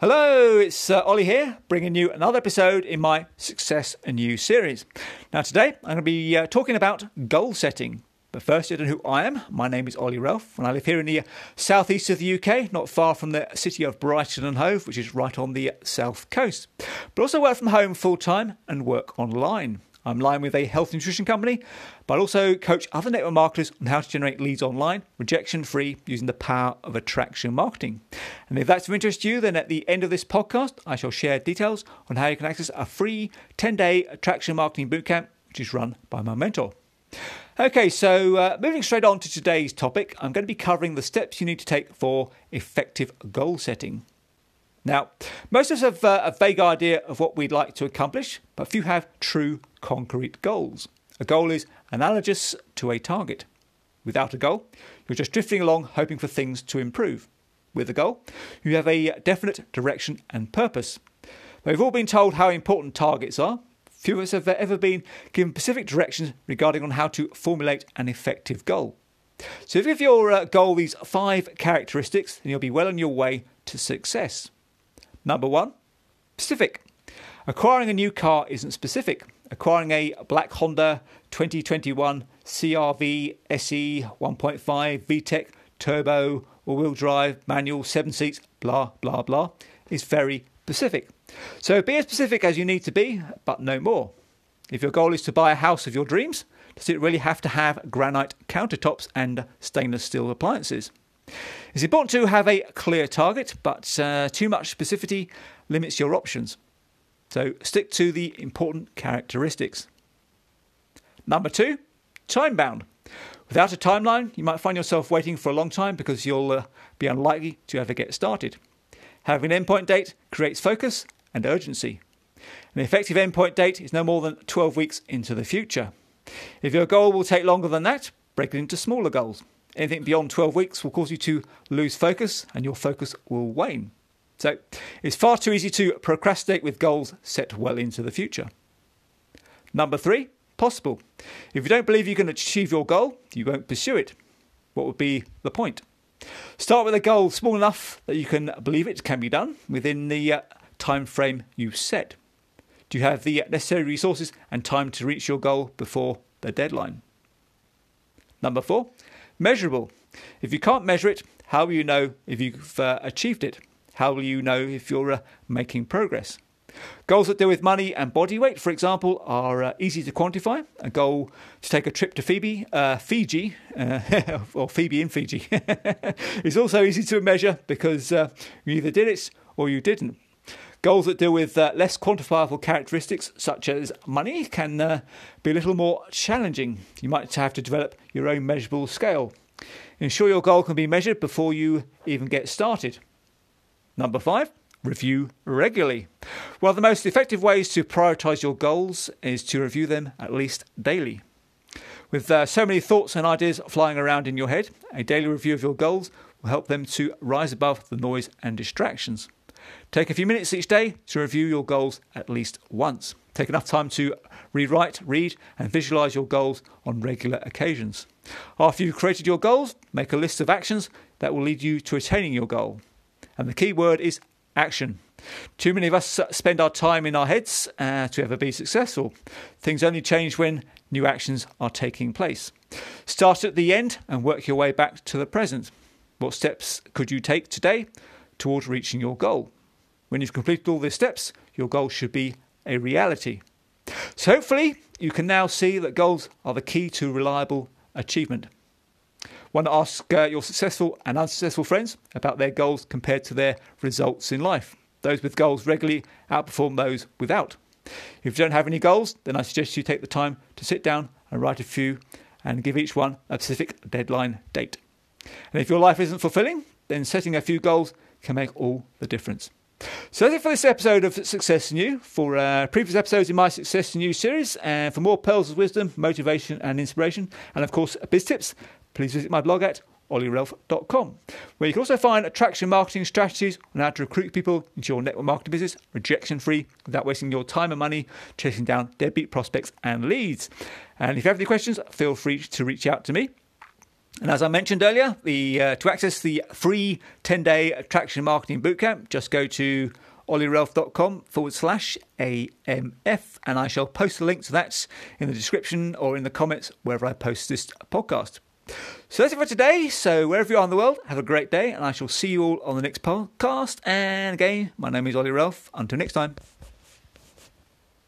Hello, it's uh, Ollie here, bringing you another episode in my Success and You series. Now, today I'm going to be uh, talking about goal setting. But first, you don't know who I am. My name is Ollie Ralph, and I live here in the southeast of the UK, not far from the city of Brighton and Hove, which is right on the south coast. But also work from home full time and work online. I'm lying with a health nutrition company, but I also coach other network marketers on how to generate leads online, rejection free, using the power of attraction marketing. And if that's of interest to you, then at the end of this podcast, I shall share details on how you can access a free 10 day attraction marketing bootcamp, which is run by my mentor. Okay, so uh, moving straight on to today's topic, I'm going to be covering the steps you need to take for effective goal setting. Now, most of us have uh, a vague idea of what we'd like to accomplish, but few have true concrete goals. A goal is analogous to a target. Without a goal, you're just drifting along hoping for things to improve. With a goal, you have a definite direction and purpose. We've all been told how important targets are. Few of us have ever been given specific directions regarding on how to formulate an effective goal. So if you give your uh, goal these five characteristics, then you'll be well on your way to success. Number one, specific. Acquiring a new car isn't specific. Acquiring a black Honda 2021 CRV SE 1.5 VTEC turbo, all wheel drive, manual, seven seats, blah, blah, blah, is very specific. So be as specific as you need to be, but no more. If your goal is to buy a house of your dreams, does it really have to have granite countertops and stainless steel appliances? It's important to have a clear target, but uh, too much specificity limits your options. So stick to the important characteristics. Number two, time bound. Without a timeline, you might find yourself waiting for a long time because you'll uh, be unlikely to ever get started. Having an endpoint date creates focus and urgency. An effective endpoint date is no more than 12 weeks into the future. If your goal will take longer than that, break it into smaller goals. Anything beyond 12 weeks will cause you to lose focus and your focus will wane. So it's far too easy to procrastinate with goals set well into the future. Number three, possible. If you don't believe you can achieve your goal, you won't pursue it. What would be the point? Start with a goal small enough that you can believe it can be done within the uh, time frame you set. Do you have the necessary resources and time to reach your goal before the deadline? Number four, Measurable. If you can't measure it, how will you know if you've uh, achieved it? How will you know if you're uh, making progress? Goals that deal with money and body weight, for example, are uh, easy to quantify. A goal to take a trip to Phoebe, uh, Fiji, uh, or Phoebe in Fiji, is also easy to measure because uh, you either did it or you didn't. Goals that deal with uh, less quantifiable characteristics, such as money, can uh, be a little more challenging. You might have to develop your own measurable scale. Ensure your goal can be measured before you even get started. Number five, review regularly. Of the most effective ways to prioritize your goals is to review them at least daily. With uh, so many thoughts and ideas flying around in your head, a daily review of your goals will help them to rise above the noise and distractions. Take a few minutes each day to review your goals at least once. Take enough time to rewrite, read, and visualize your goals on regular occasions. After you've created your goals, make a list of actions that will lead you to attaining your goal. And the key word is action. Too many of us spend our time in our heads uh, to ever be successful. Things only change when new actions are taking place. Start at the end and work your way back to the present. What steps could you take today towards reaching your goal? When you've completed all these steps, your goal should be a reality. So hopefully you can now see that goals are the key to reliable achievement. Want to ask uh, your successful and unsuccessful friends about their goals compared to their results in life. Those with goals regularly outperform those without. If you don't have any goals, then I suggest you take the time to sit down and write a few and give each one a specific deadline date. And if your life isn't fulfilling, then setting a few goals can make all the difference. So that's it for this episode of Success in You. For uh, previous episodes in my Success in You series, and for more pearls of wisdom, motivation, and inspiration, and of course, biz tips, please visit my blog at ollieralph.com, where you can also find attraction marketing strategies on how to recruit people into your network marketing business rejection free without wasting your time and money chasing down deadbeat prospects and leads. And if you have any questions, feel free to reach out to me. And as I mentioned earlier, the uh, to access the free 10 day attraction marketing bootcamp, just go to ollieralph.com forward slash AMF, and I shall post the link to that in the description or in the comments wherever I post this podcast. So that's it for today. So wherever you are in the world, have a great day, and I shall see you all on the next podcast. And again, my name is Ollie Ralph. Until next time.